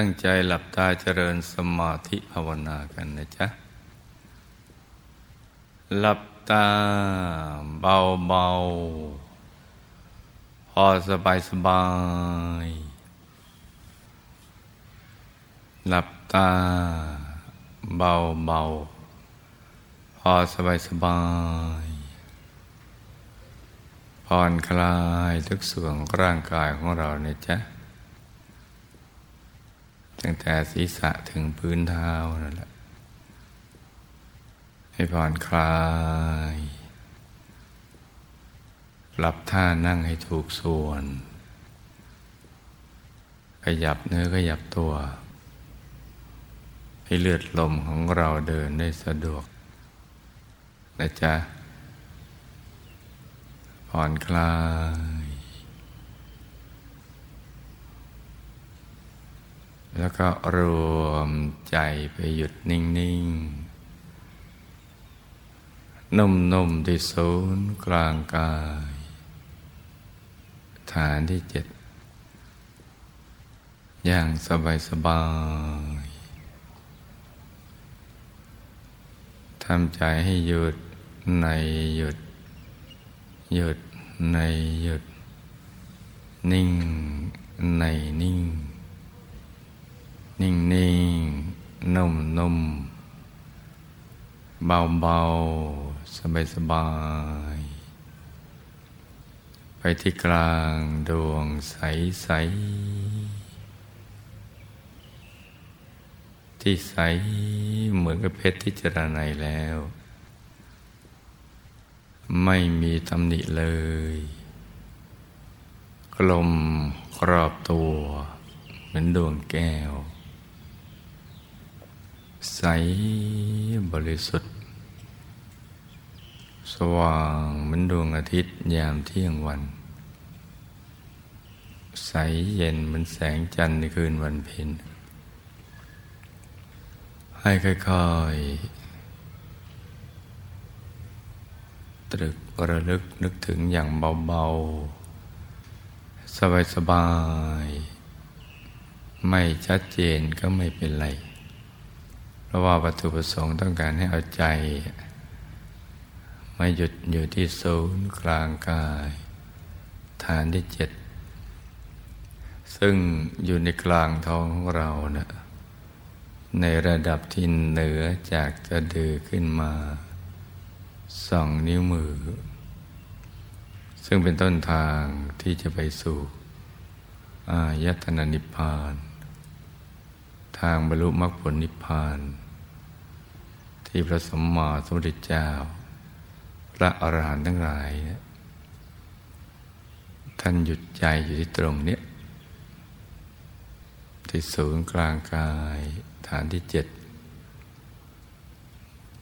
ตั้งใจหลับตาเจริญสมาธิภาวนากันนะจ๊ะ หลับตาเบาเบาพอสบายสบาย หลับตาเบาเบาพอสบายสบายผ่อนคลายทุกส่วนร่างกายของเราเนี่ยจ๊ะ ตั้งแต่ศีรษะถึงพื้นเท้านั่นแหละ ให้ผ่อนคลาย ปรับท่านั่งให้ถูกส่วน ขยับเนื้อขยับตัว ให้เลือดลมของเราเดินได้สะดวกนะจ๊ะผ่อนคลาย แล้วก็รวมใจไปหยุดนิ่ง ๆ นุ่ม ๆ ที่ศูนย์กลางกาย ฐานที่เจ็ด อย่างสบาย สบายทำใจให้หยุดในหยุด หยุดในหยุด นิ่งในนิ่ง นิ่งนิ่งนุ่มนุ่มเบาเบาสบายสบาย ไปที่กลางดวงใสใสที่ใสเหมือนกับเพชรที่เจรานแล้ว ไม่มีตำหนิเลย กลมกรอบตัว เหมือนดวงแก้ว ใสบริสุทธิ์ สว่างเหมือนดวงอาทิตย์ยามเที่ยงวัน ใสเย็นเหมือนแสงจันทร์ในคืนวันเพ็ญให้ค่อยๆ ตรึกระลึกนึกถึงอย่างเบาๆ สบายๆ ไม่ชัดเจนก็ไม่เป็นไร ราะว่าวัตถุประสงค์ต้องการให้เอาใจ ไมาหยุดอยู่ที่ศูนย์กลางกาย ฐานที่เจ็ด ซึ่งอยู่ในกลางท้องของเรานะในระดับที่เหนือจากกระดือขึ้นมาสองนิ้วมือ ซึ่งเป็นต้นทางที่จะไปสู่อายตนะนิพพาน ทางบรรลุมรรคผลนิพพาน ที่พระสมมาสมุทรเจ้า พระอรหันต์ทั้งหลายท่านหยุดใจอยู่ที่ตรงนี้ที่ศูนย์กลางกายฐานที่เจ็ด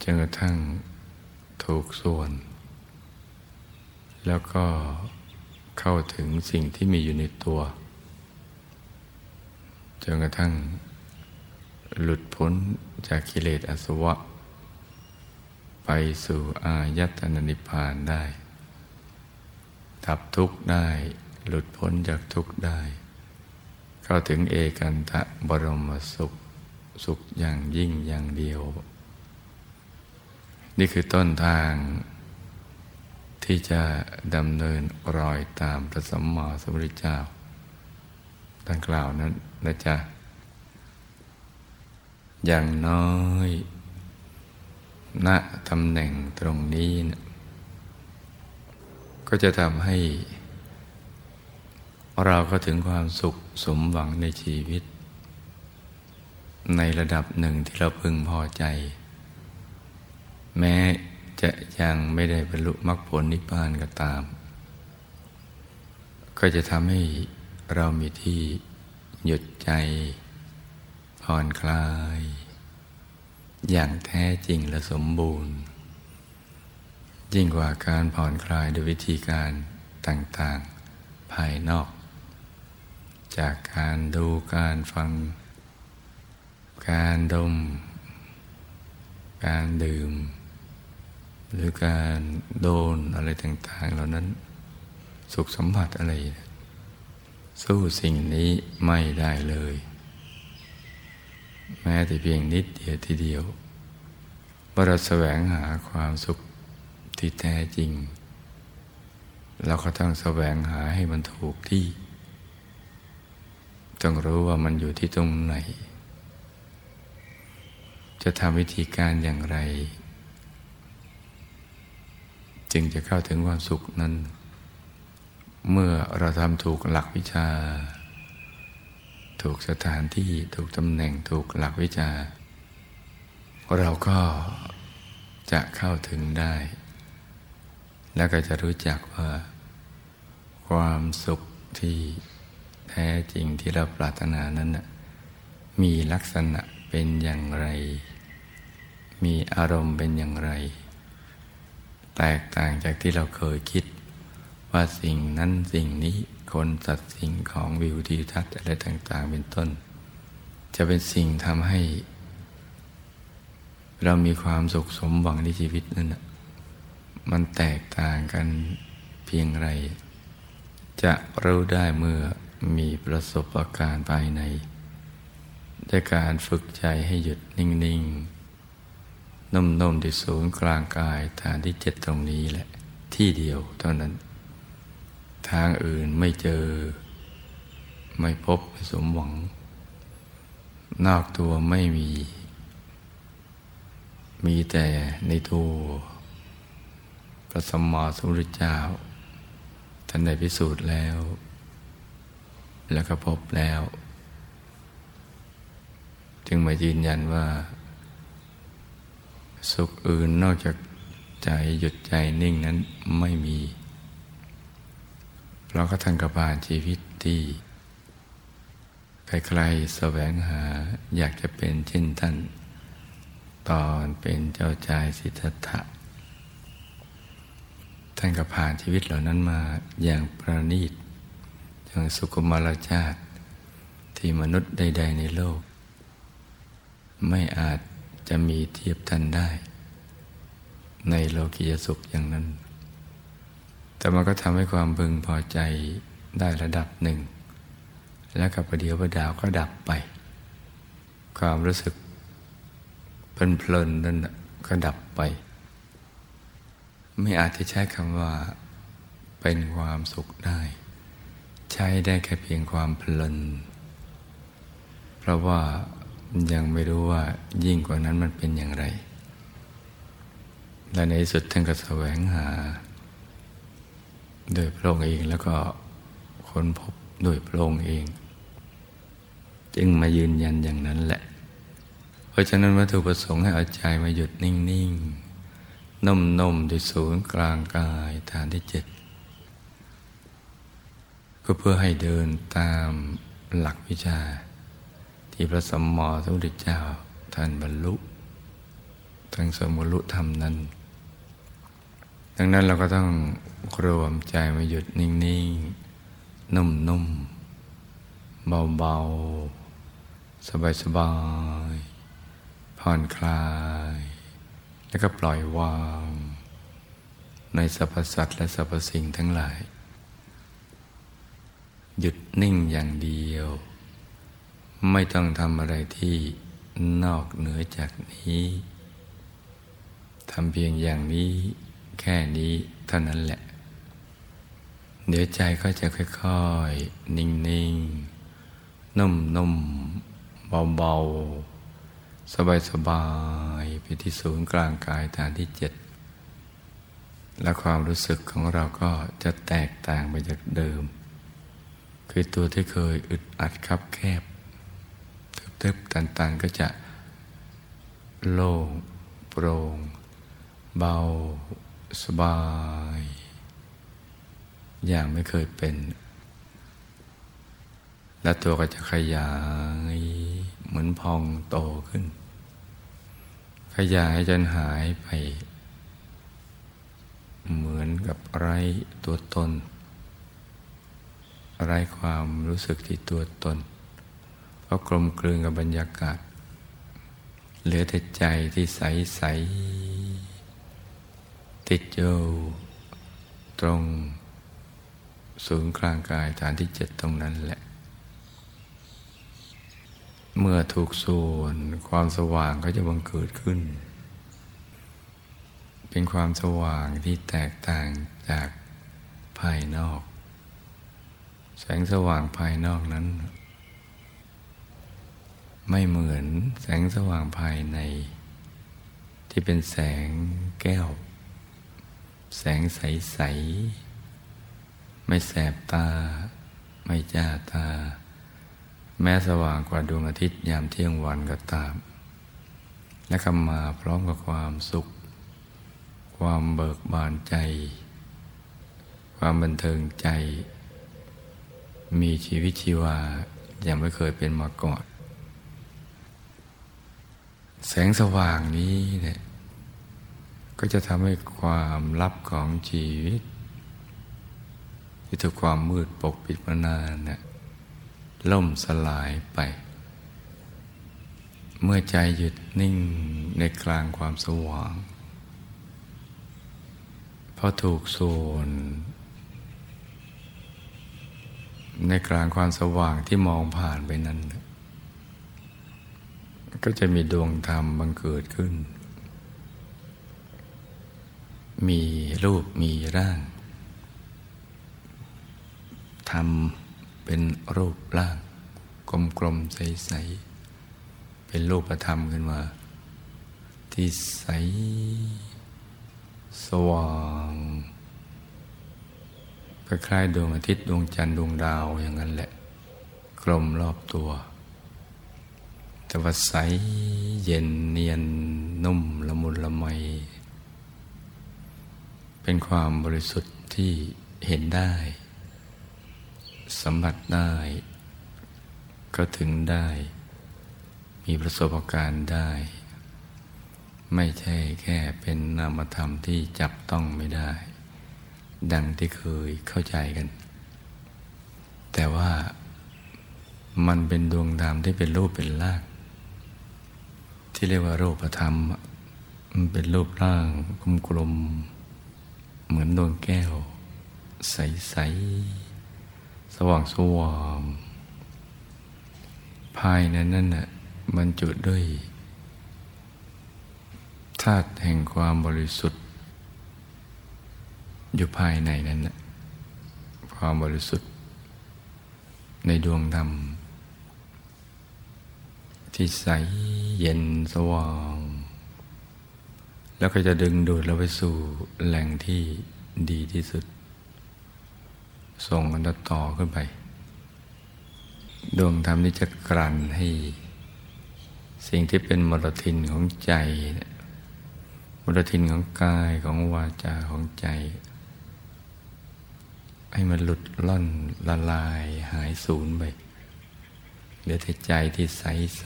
จนกระทั่งถูกส่วน แล้วก็เข้าถึงสิ่งที่มีอยู่ในตัว จนกระทั่งหลุดพ้นจากกิเลสอสวะ ไปสู่อายตนะนิพพานได้ดับทุกข์ได้หลุดพ้นจากทุกข์ได้ เข้าถึงเอกันตะบรมสุข สุขอย่างยิ่งอย่างเดียว นี่คือต้นทางที่จะดำเนินรอยตามพระสัมมาสัมพุทธเจ้าดังกล่าวนั้นนะจ๊ะอย่างน้อย ณตำแหน่งตรงนี้นะก็จะทำให้ เราก็ถึงความสุขสมหวังในชีวิต ในระดับหนึ่งที่เราพึงพอใจ แม้จะยังไม่ได้บรรลุมรรคผลนิพพานก็ตาม ก็จะทำให้เรามีที่หยุดใจผ่อนคลาย อย่างแท้จริงและสมบูรณ์ ยิ่งกว่าการผ่อนคลายโดยวิธีการต่างๆภายนอก จากการดูการฟัง การดม การดื่ม หรือการโดนอะไรต่างๆ เหล่านั้นสุขสัมผัสอะไร สู้สิ่งนี้ไม่ได้เลย แม้แต่เพียงนิดเดียวทีเดียวว่าเราแสวงหาความสุขที่แท้จริง เราก็ต้องแสวงหาให้มันถูกที่ ต้องรู้ว่ามันอยู่ที่ตรงไหน จะทำวิธีการอย่างไร จึงจะเข้าถึงความสุขนั้น เมื่อเราทำถูกหลักวิชา ถูกสถานที่ถูกตำแหน่งถูกหลักวิชาเราก็จะเข้าถึงได้ แล้วก็จะรู้จักว่า ความสุขที่แท้จริงที่เราปรารถนานั้นมีลักษณะเป็นอย่างไร มีอารมณ์เป็นอย่างไร แตกต่างจากที่เราเคยคิด ว่าสิ่งนั้นสิ่งนี้ คนสัตว์สิ่งของวิวทิวทัศน์อะไรต่าง ๆ เป็นต้น จะเป็นสิ่งทำให้ เรามีความสุขสมหวังในชีวิตนั่นมันแตกต่างกันเพียงไร จะรู้ได้เมื่อมีประสบการณ์ภายในด้วยการฝึกใจให้หยุดนิ่ง ๆนุ่มๆที่ศูนย์กลางกายฐานที่เจ็ดตรงนี้แหละ ที่เดียวเท่านั้น ทางอื่นไม่เจอ ไม่พบไม่สมหวัง นอกตัวไม่มี มีแต่ในตัวพระสมมาสมุทรเจ้า ท่านได้พิสูจน์แล้ว แล้วก็พบแล้ว จึงมายืนยันว่า สุขอื่นนอกจากใจหยุดใจนิ่งนั้นไม่มี เราก็ท่านกระผ่านชีวิตที่ใครๆแสวงหาอยากจะเป็นเช่นท่าน ตอนเป็นเจ้าชายสิทธัตถะท่านก็ผ่านชีวิตเหล่านั้นมาอย่างประณีตอย่างสุขุมารชาติ ที่มนุษย์ใด ๆ ในโลก ไม่อาจจะมีเทียบท่านได้ ในโลกียสุขอย่างนั้น แต่มันก็ทำให้ความพึงพอใจได้ระดับหนึ่ง แล้วกับประเดียวประดาวก็ดับไป ความรู้สึกเพลินๆนั่นก็ดับไป ไม่อาจจะใช้คำว่าเป็นความสุขได้ ใช้ได้แค่เพียงความเพลิน เพราะว่ายังไม่รู้ว่ายิ่งกว่านั้นมันเป็นอย่างไร และในสุดท่านก็แสวงหา โดยพระองค์เองแล้วก็ค้นพบโดยพระองค์เอง จึงมายืนยันอย่างนั้นแหละ เพราะฉะนั้นวัตถุประสงค์ให้เอาใจมาหยุดนิ่งๆนุ่มๆที่ศูนย์กลางกายฐานที่เจ็ดก็เพื่อให้เดินตามหลักวิชา ที่พระสัมมาสัมพุทธเจ้าท่านบรรลุทั้งสมุลุธรรมนั้น ดังนั้นเราก็ต้องรวมใจมาหยุดนิ่งๆ นุ่มๆ เบาๆ สบายๆ ผ่อนคลาย แล้วก็ปล่อยวาง ในสรรพสัตว์และสรรพสิ่งทั้งหลาย หยุดนิ่งอย่างเดียว ไม่ต้องทำอะไรที่นอกเหนือจากนี้ทำเพียงอย่างนี้ ค่นี้เท่านั้นแหละ เดี๋ยวใจก็จะค่อยๆ นิ่งๆ นุ่มๆ เบาๆ สบายสบายไปที่ศูนย์กลางกายฐานที่เจ็ด และความรู้สึกของเราก็จะแตกต่างไปจากเดิม คือตัวที่เคยอึดอัดคับแคบทึบๆตันๆ ก็จะโล่งโปร่งเบา สบาย อย่างไม่เคยเป็น และตัวก็จะขยายเหมือนพองโตขึ้น ขยายจนหายไป เหมือนกับไร้ตัวตน ไร้ความรู้สึกที่ตัวตน เพราะกลมกลืนกับบรรยากาศ เหลือแต่ใจที่ใสใส ติดอยู่ตรงศูนย์กลางกายฐานที่เจ็ดตรงนั้นแหละ เมื่อถูกส่วนความสว่างก็จะบังเกิดขึ้น เป็นความสว่างที่แตกต่างจากภายนอก แสงสว่างภายนอกนั้น ไม่เหมือนแสงสว่างภายใน ที่เป็นแสงแก้ว แสงใส ๆ ไม่แสบตา ไม่จ้าตา แม้สว่างกว่าดวงอาทิตย์ยามเที่ยงวันก็ตาม และคำมาพร้อมกับความสุข ความเบิกบานใจ ความบันเทิงใจ มีชีวิตชีวาอย่างไม่เคยเป็นมาก่อน แสงสว่างนี้เนี่ย ก็จะทำให้ความลับของชีวิต ที่ถูกความมืดปกปิดมานานเนี่ยล่มสลายไป เมื่อใจหยุดนิ่งในกลางความสว่างพอถูกส่วนในกลางความสว่างที่มองผ่านไปนั้น ก็จะมีดวงธรรมบังเกิดขึ้น มีรูปมีร่างทำเป็นรูปร่าง กลมๆ ใส ๆ เป็นรูปธรรมขึ้นมา ที่ใส สว่างคล้ายๆดวงอาทิตย์ดวงจันทร์ดวงดาวอย่างนั้นแหละ กลมรอบตัว แต่ว่าใสเย็นเนียนนุ่มละมุนละไม เป็นความบริสุทธิ์ที่เห็นได้ สัมผัสได้ ก็ถึงได้ มีประสบการณ์ได้ ไม่ใช่แค่เป็นนามธรรมที่จับต้องไม่ได้ ดังที่เคยเข้าใจกัน แต่ว่ามันเป็นดวงธรรมที่เป็นรูปเป็นร่าง ที่เรียกว่ารูปธรรม มันเป็นรูปร่างกลมๆ เหมือนดวงแก้ว ใส ๆ สว่างสว่างภายในนั้นน่ะมันจุดด้วยธาตุแห่งความบริสุทธิ์ อยู่ภายในนั้นนะความบริสุทธิ์ ในดวงธรรม ที่ใสเย็นสว่าง แล้วก็จะดึงดูดเราไปสู่แหล่งที่ดีที่สุด ส่งกันต่อขึ้นไป ดวงธรรมนี้จะกลั่นให้ สิ่งที่เป็นมรทินของใจ มรทินของกายของวาจาของใจ ให้มันหลุดล่อนละลายหายสูญไปเหลือแต่ใจที่ใสใส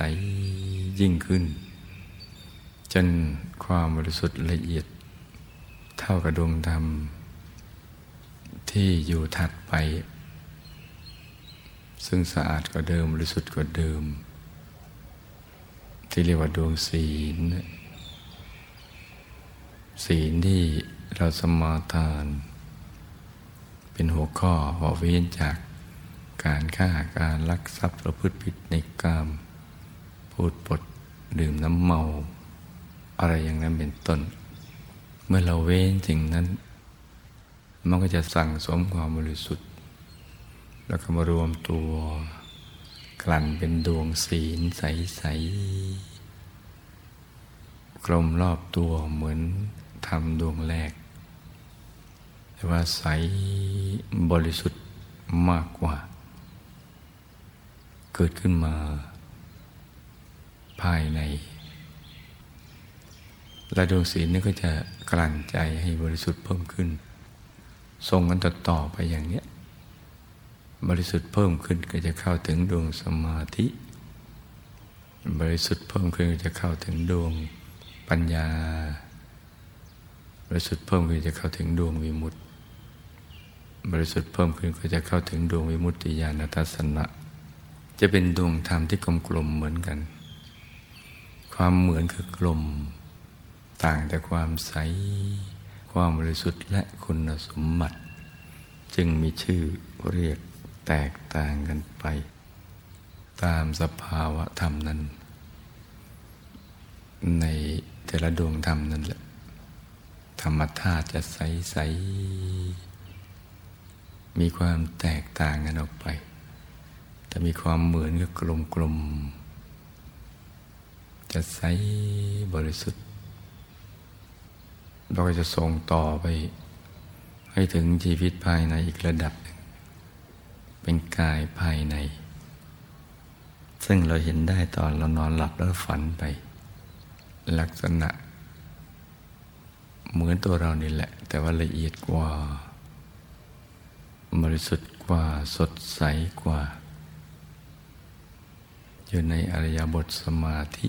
ยิ่งขึ้น จนความบริสุทธิ์ละเอียด เท่ากับดวงธรรม ที่อยู่ถัดไป ซึ่งสะอาดกว่าเดิมบริสุทธิ์กว่าเดิม ที่เรียกว่าดวงศีล ศีลที่เราสมาทาน เป็นหัวข้อหอเว้นจากการฆ่าการลักทรัพย์ประพฤติผิดในกามพูดปดดื่มน้ำเมา อะไรอย่างนั้นเป็นต้น เมื่อเราเว้นสิ่งนั้น มันก็จะสั่งสมความบริสุทธิ์ แล้วก็มารวมตัวกลั่นเป็นดวงศีลใสๆกลมรอบตัวเหมือนทำดวงแรก แต่ว่าใสบริสุทธิ์มากกว่า เกิดขึ้นมาภายใน และดวงศีลนี่ก็จะกลั่นใจให้บริสุทธิ์เพิ่มขึ้นส่งกันต่อต่อไปอย่างเนี้ยบริสุทธิ์เพิ่มขึ้นก็จะเข้าถึงดวงสมาธิ บริสุทธิ์เพิ่มขึ้นก็จะเข้าถึงดวงปัญญา บริสุทธิ์เพิ่มขึ้นจะเข้าถึงดวงวิมุตติบริสุทธิ์เพิ่มขึ้นก็จะเข้าถึงดวงวิมุตติญาณทัศนะ จะเป็นดวงธรรมที่กลมๆเหมือนกัน ความเหมือนคือกลม ต่างแต่ความใส ความบริสุทธิ์และคุณสมบัติ จึงมีชื่อเรียกแตกต่างกันไป ตามสภาวะธรรมนั้น ในแต่ละดวงธรรมนั่นแหละ ธรรมธาตุจะใสใสมีความแตกต่างกันออกไป แต่มีความเหมือนกับกลมกลมจะใสบริสุทธิ์ เราก็จะส่งต่อไป ให้ถึงชีวิตภายในอีกระดับหนึ่งเป็นกายภายใน ซึ่งเราเห็นได้ตอนเรานอนหลับแล้วฝันไป ลักษณะ เหมือนตัวเรานี่แหละ แต่ว่าละเอียดกว่า บริสุทธิ์กว่าสดใสกว่า อยู่ในอริยบทสมาธิ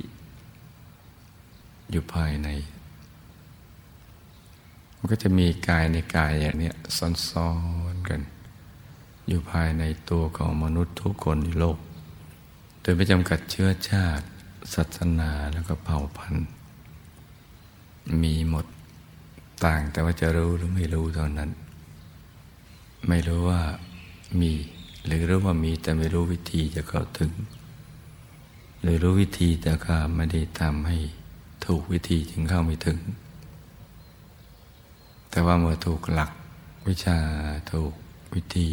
อยู่ภายใน มันก็จะมีกายในกายอย่างนี้ซ้อนๆกัน อยู่ภายในตัวของมนุษย์ทุกคนในโลก โดยไม่จำกัดเชื้อชาติ ศาสนาแล้วก็เผ่าพันธุ์ มีหมดต่างแต่ว่าจะรู้หรือไม่รู้เท่านั้น ไม่รู้ว่ามี หรือรู้ว่ามีแต่ไม่รู้วิธีจะเข้าถึง หรือรู้วิธีแต่ก็ไม่ได้ทำให้ถูกวิธีจึงเข้าไม่ถึง แต่ว่าเมื่อถูกหลักวิชาถูกวิธี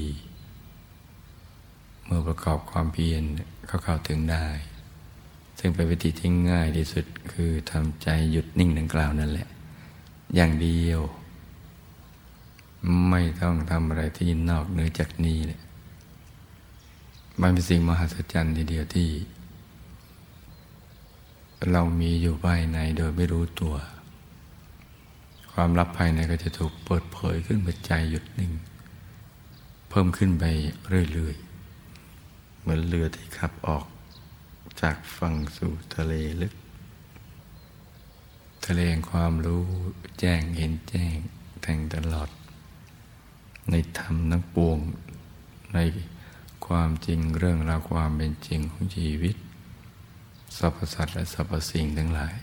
เมื่อประกอบความเพียรเขาเข้าถึงได้ ซึ่งเป็นวิธีที่ง่ายที่สุดคือทำใจหยุดนิ่งดังกล่าวนั่นแหละ อย่างเดียว ไม่ต้องทำอะไรที่นอกเหนือจากนี้เลยมันเป็นสิ่งมหัศจรรย์ทีเดียวที่ เรามีอยู่ภายในโดยไม่รู้ตัว ความลับภายในก็จะถูกเปิดเผยขึ้นมาใจหยุดนิ่ง เพิ่มขึ้นไปเรื่อยๆ เหมือนเรือที่ขับออกจากฝั่งสู่ทะเลลึก ทะเลแห่งความรู้แจ้งเห็นแจ้งแทงตลอด ในธรรมนักปวงในความจริงเรื่องราวความเป็นจริงของชีวิตสรรพสัตว์และสรรพสิ่งทั้งหลาย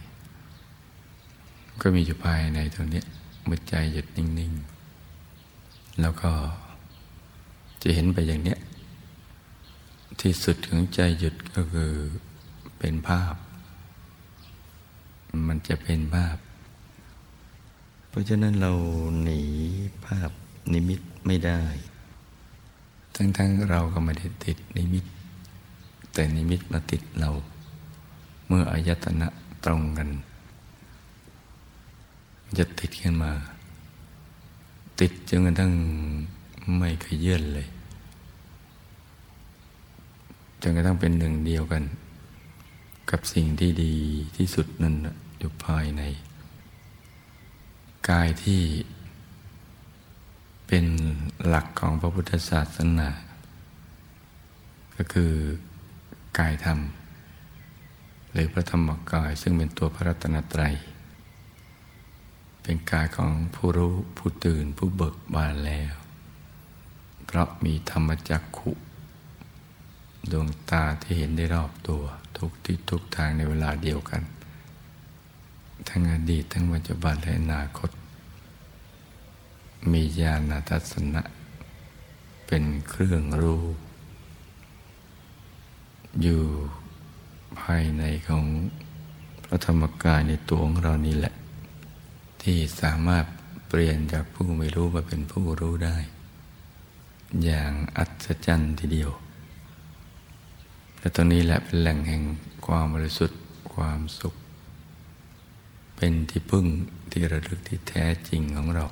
ก็มีอยู่ภายในตรงนี้เมื่อใจหยุดนิ่ง ๆ แล้วก็จะเห็นไปอย่างเนี้ย ที่สุดของใจหยุดก็คือเป็นภาพ มันจะเป็นภาพ เพราะฉะนั้นเราหนีภาพนิมิตไม่ได้ ทั้งๆเราก็ไม่ได้ติดนิมิต แต่นิมิตมาติดเรา เมื่ออายตนะตรงกัน จะติดขึ้นมา ติดจนกระทั่งไม่เคยเยื่อนเลยจนกระทั่งเป็นหนึ่งเดียวกัน กับสิ่งที่ดีที่สุดนั้นอยู่ภายใน กายที่เป็นหลักของพระพุทธศาสนา ก็คือกายธรรม หรือพระธรรมกายซึ่งเป็นตัวพระรัตนตรัย เป็นกายของผู้รู้ผู้ตื่นผู้เบิกบานแล้ว เพราะมีธรรมจักขุดวงตาที่เห็นได้รอบตัว ทุกที่ทุกทางในเวลาเดียวกัน ทั้งอดีตทั้งปัจจุบันและอนาคต มีญาณทัศนะ เป็นเครื่องรู้ อยู่ภายในของพระธรรมกายในตัวของเรานี่แหละ ที่สามารถเปลี่ยนจากผู้ไม่รู้มาเป็นผู้รู้ได้ อย่างอัศจรรย์ทีเดียว และตรงนี้แหละเป็นแหล่งแห่งความบริสุทธิ์ความสุข เป็นที่พึ่งที่ระลึกที่แท้จริงของเรา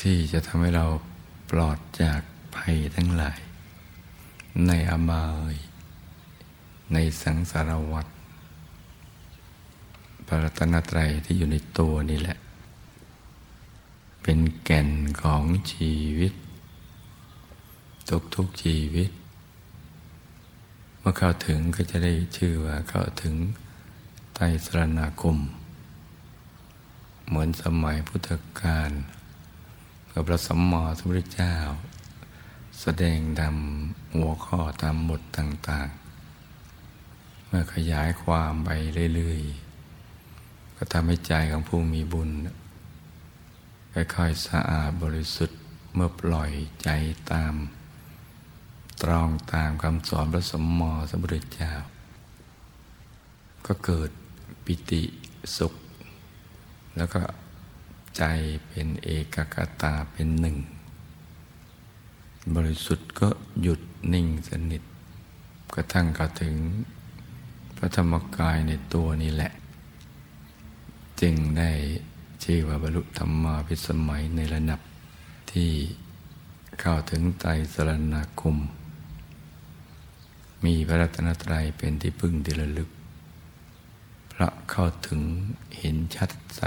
ที่จะทำให้เราปลอดจากภัยทั้งหลาย ในอบาย ในสังสารวัฏ ปรัตนตรัยที่อยู่ในตัวนี่แหละ เป็นแก่นของชีวิต ทุกทุกชีวิต เมื่อเข้าถึงก็จะได้ชื่อว่าเข้าถึงไตรสรณาคม เหมือนสมัยพุทธกาลพระพระสัมมาสัมพุทธเจ้า แสดงดำหัวข้อตามบทต่าง ๆ เมื่อขยายความไปเรื่อย ๆ ก็ทำให้ใจของผู้มีบุญค่อยๆสะอาดบริสุทธิ์เมื่อปล่อยใจตาม ตรองตามคำสอนพระสมมอสมบุตรเจ้า ก็เกิดปิติสุข แล้วก็ใจเป็นเอกกตาเป็นหนึ่ง บริสุทธิ์ก็หยุดนิ่งสนิทกระทั่งเข้าถึงพระธรรมกายในตัวนี้แหละ จึงได้ชื่อว่าบรรลุธรรมาพิสมัยในระดับที่เข้าถึงไตสรณคม มีพระรัตนตรัยเป็นที่พึ่งที่ระลึก พระเข้าถึงเห็นชัดใส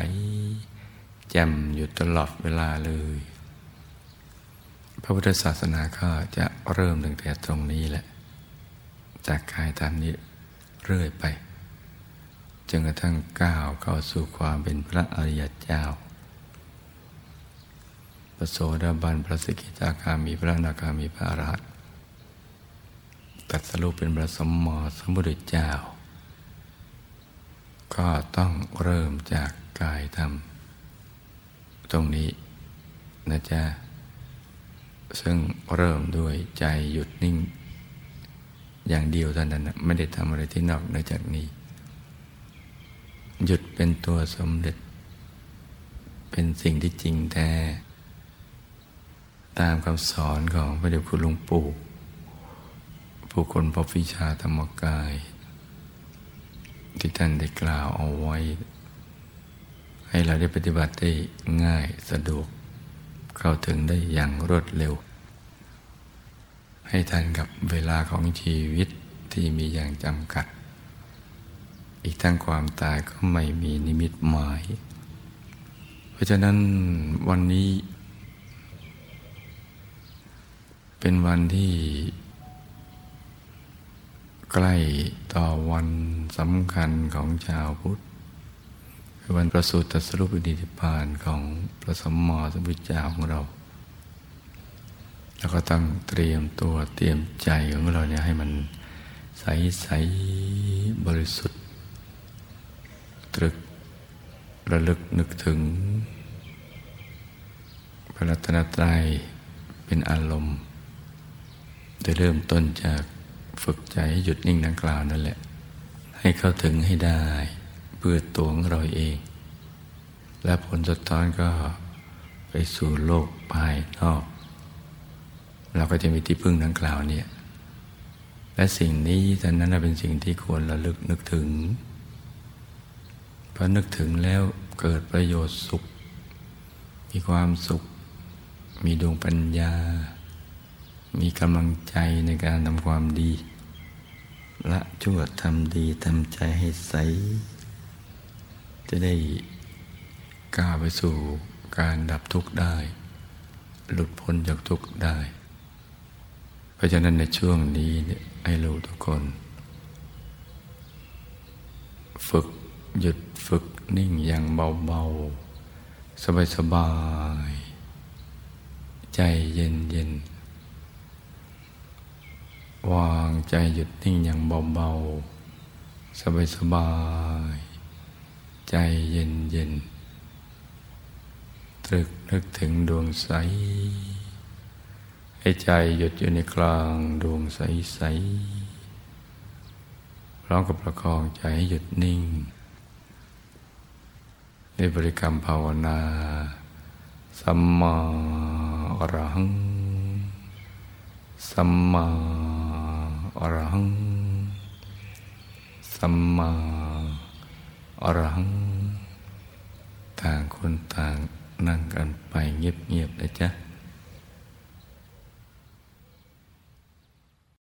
แจ่มอยู่ตลอดเวลาเลย พระพุทธศาสนาก็จะเริ่มตั้งแต่ตรงนี้แหละ จากกายธรรมนี้เรื่อยไป จนกระทั่งก้าวเข้าสู่ความเป็นพระอริยเจ้าพระโสดาบันพระสกิทาคามีพระนาคามีพระอรหันต์ตัดสรุปเป็นพระสมมอสมุทรเจ้า ก็ต้องเริ่มจากกายธรรม ตรงนี้นะจ๊ะซึ่งเริ่มด้วยใจหยุดนิ่ง อย่างเดียวเท่านั้นไม่ได้ทำอะไรที่นอกเหนือจากนี้ หยุดเป็นตัวสมเด็จ เป็นสิ่งที่จริงแท้ตามคำสอนของพระเดชคุณหลวงปู่ผู้คนพบวิชาธรรมกาย ที่ท่านได้กล่าวเอาไว้ ให้เราได้ปฏิบัติได้ง่ายสะดวก เข้าถึงได้อย่างรวดเร็ว ให้ทันกับเวลาของชีวิตที่มีอย่างจำกัด อีกทั้งความตายก็ไม่มีนิมิตหมาย เพราะฉะนั้นวันนี้ เป็นวันที่ ใกล้ต่อวันสำคัญของชาวพุทธคือวันประสูติตรัสรุปอินิพานของพระสมมอสมุทเจ้าของเรา แล้วก็ต้องเตรียมตัวเตรียมใจของเราเนี่ยให้มันใสใสบริสุทธิ์ ตรึกระลึกนึกถึง พระรัตนตรัยเป็นอารมณ์จะเริ่มต้นจากฝึกใจให้หยุดนิ่งดังกล่าวนั่นแหละ ให้เข้าถึงให้ได้เพื่อตัวของเราเอง และผลสะท้อนก็ไปสู่โลกภายนอก เราก็จะมีที่พึ่งดังกล่าวเนี่ยและสิ่งนี้แต่นั้นเป็นสิ่งที่ควรระลึกนึกถึง พอนึกถึงแล้วเกิดประโยชน์สุข มีความสุข มีดวงปัญญา มีกำลังใจในการทำความดีละชั่วทำดีทำใจให้ใส จะได้ก้าวไปสู่การดับทุกข์ได้ หลุดพ้นจากทุกข์ได้ เพราะฉะนั้นในช่วงนี้เนี่ยให้รู้ทุกคน ฝึก หยุดฝึกนิ่งอย่างเบาๆ สบายๆ ใจเย็นๆ วางใจหยุดนิ่งอย่างเบาๆ สบายๆ ใจเย็นเย็นตรึกนึกถึงดวงใส ให้ใจหยุดอยู่ในกลางดวงใสๆพร้อมกับประคองใจให้หยุดนิ่ง ในบริกรรมภาวนาสัมมาอรหัง สัมมาอรหัง สัมมาอรหัง ต่างคนต่างนั่งกันไปเงียบๆนะจ๊ะ